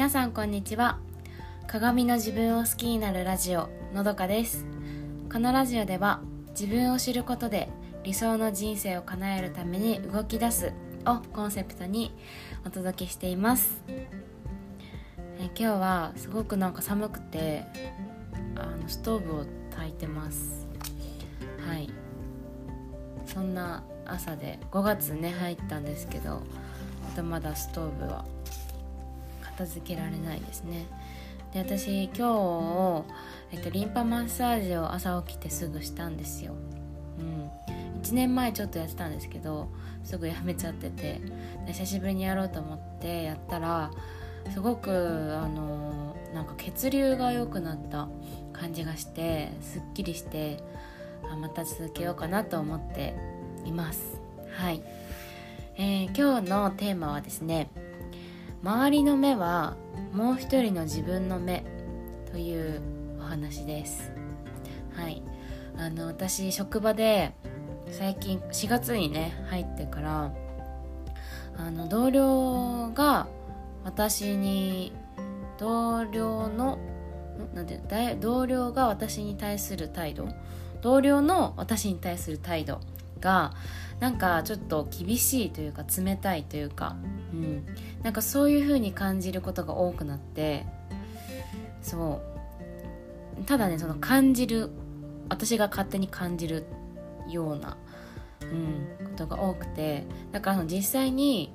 皆さんこんにちは。鏡の自分を好きになるラジオのどかです。このラジオでは自分を知ることで理想の人生を叶えるために動き出すをコンセプトにお届けしています。え今日はすごくなんか寒くてあのストーブを焚いてます。はい。そんな朝で5月ね入ったんですけどまだまだストーブは片付けられないですね。で私今日、えっと、リンパマッサージを朝起きてすぐしたんですよ。うん。1年前ちょっとやってたんですけどすぐやめちゃってて。久しぶりにやろうと思ってやったらすごくあのなんか血流が良くなった感じがしてすっきりしてあまた続けようかなと思っています。はい、えー、今日のテーマはですね周りの目はもう一人の自分の目というお話です。はい。あの私職場で最近4月にね入ってからあの同僚が私に同僚のなんて同僚が私に対する態度？同僚の私に対する態度がなんかちょっと厳しいというか冷たいというか、うん、なんかそういう風に感じることが多くなってそう。ただねその感じる私が勝手に感じるような、うん、ことが多くてだからその実際に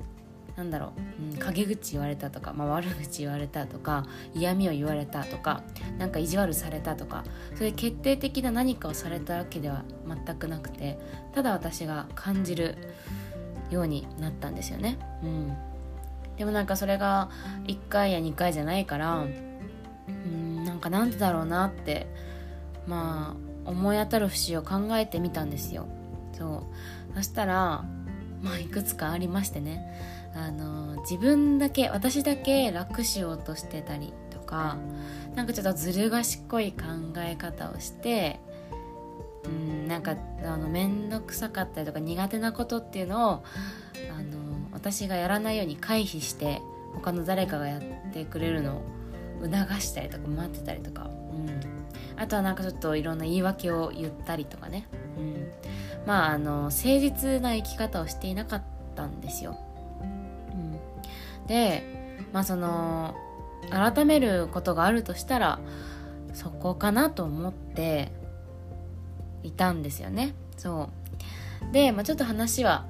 なんだろう、うん、陰口言われたとか、まあ、悪口言われたとか嫌味を言われたとかなんか意地悪されたとかそういう決定的な何かをされたわけでは全くなくてただ私が感じるようになったんですよね。うん、でもなんかそれが1回や2回じゃないからうんなんかなんでだろうなってまあ思い当たる節を考えてみたんですよ。そうそしたらまあいくつかありましてね。あの自分だけ私だけ楽しようとしてたりとかなんかちょっとずる賢い考え方をしてうんなんかあの面倒くさかったりとか苦手なことっていうのをあの私がやらないように回避して他の誰かがやってくれるのを促したりとか待ってたりとか、うん、あとはなんかちょっといろんな言い訳を言ったりとかね、うん、まああの誠実な生き方をしていなかったんですよ。うんでまあその改めることがあるとしたらそこかなと思っていたんですよねそうで、まあ、ちょっと話は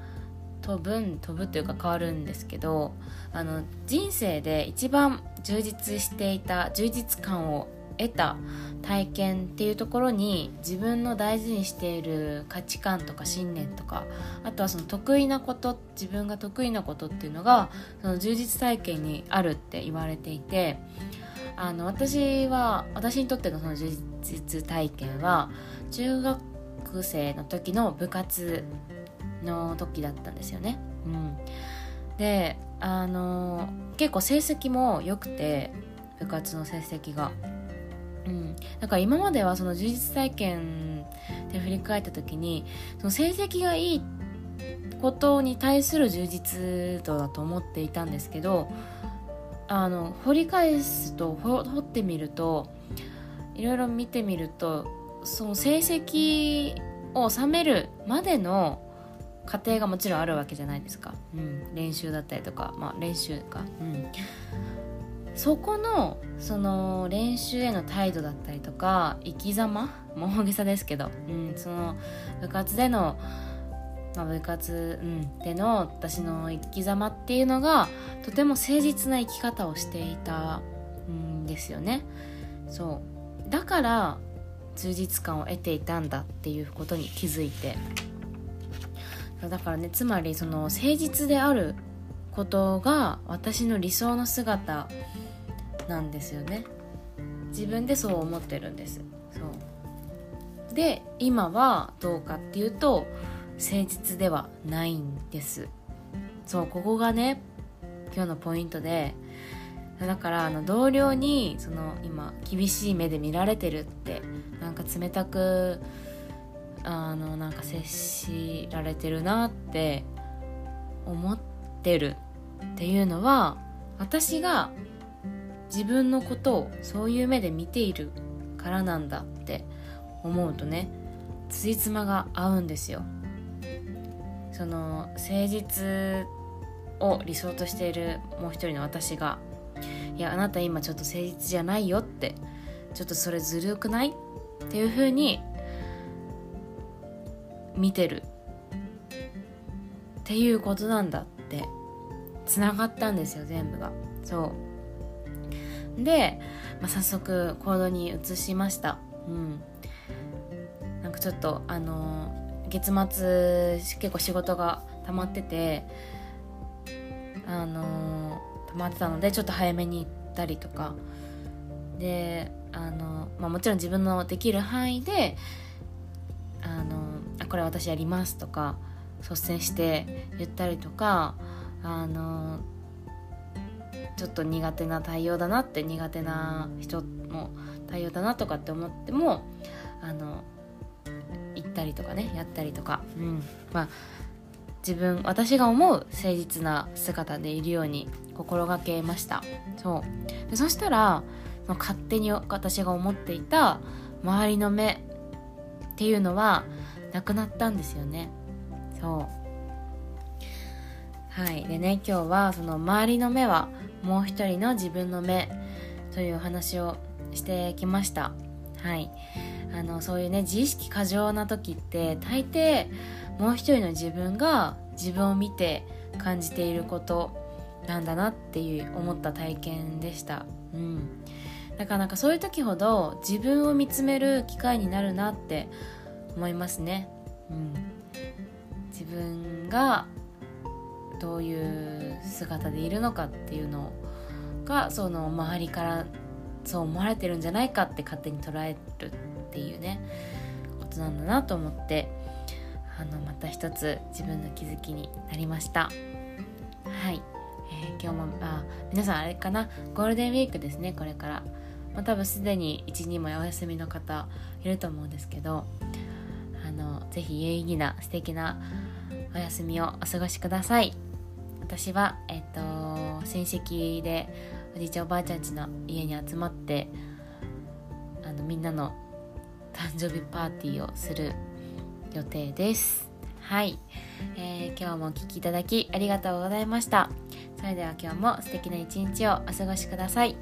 飛ぶん飛ぶというか変わるんですけどあの人生で一番充実していた充実感を得た体験っていうところに自分の大事にしている価値観とか信念とかあとはその得意なこと自分が得意なことっていうのがその充実体験にあるって言われていてあの私は私にとってのその充実体験は中学生の時の部活の時だったんですよね。うん、であの結構成績も良くて部活の成績が。うん、だから今まではその充実体験で振り返った時にその成績がいいことに対する充実度だと思っていたんですけどあの掘り返すと掘ってみるといろいろ見てみるとその成績を収めるまでの過程がもちろんあるわけじゃないですか、うん、練習だったりとかまあ練習か、うん、そこのその練習への態度だったりとか生き様？もう大げさですけど、うん、その部活での、まあ、部活、うん、での私の生き様っていうのがとても誠実な生き方をしていたんですよね。そう。だから充実感を得ていたんだっていうことに気づいて。だからねつまりその誠実であることが私の理想の姿なんですよね。自分でそう思ってるんです。そう。で今はどうかっていうと誠実ではないんです。そうここがね今日のポイントでだからあの同僚にその今厳しい目で見られてるってなんか冷たくあのなんか接しられてるなって思ってる。っていうのは私が自分のことをそういう目で見ているからなんだって思うとねついつまが合うんですよ。その誠実を理想としているもう一人の私が「いやあなた今ちょっと誠実じゃないよ」ってちょっとそれずるくない？っていう風に見てるっていうことなんだって。つながったんですよ全部が。そう。で、まあ、早速行動に移しました。うん。なんかちょっとあの月末結構仕事が溜まっててあの溜まってたのでちょっと早めに行ったりとか。であの、まあ、もちろん自分のできる範囲であのあこれ私やりますとか率先して言ったりとか。あのちょっと苦手な対応だなって苦手な人も対応だなとかって思ってもあの行ったりとかねやったりとか、うん。まあ、自分私が思う誠実な姿でいるように心がけました。そう。でそしたら勝手に私が思っていた周りの目っていうのはなくなったんですよね。そう。はい。でね今日はその周りの目はもう一人の自分の目というお話をしてきました。はい。あのそういうね自意識過剰な時って大抵もう一人の自分が自分を見て感じていることなんだなっていう思った体験でした。うん。だからなんかそういう時ほど自分を見つめる機会になるなって思いますね。うん。自分がどういう姿でいるのかっていうのがその周りからそう思われてるんじゃないかって勝手に捉えるっていうねことなんだなと思ってあのまた一つ自分の気づきになりました。はい、えー、今日もあ皆さんあれかな？ゴールデンウィークですねこれから、まあ、多分すでに12もお休みの方いると思うんですけどあのぜひ有意義な素敵なお休みをお過ごしください。私は、えっと、親戚でおじいちゃんおばあちゃんちの家に集まってあのみんなの誕生日パーティーをする予定です。はい、えー、今日もお聴きいただきありがとうございました。それでは今日も素敵な一日をお過ごしください。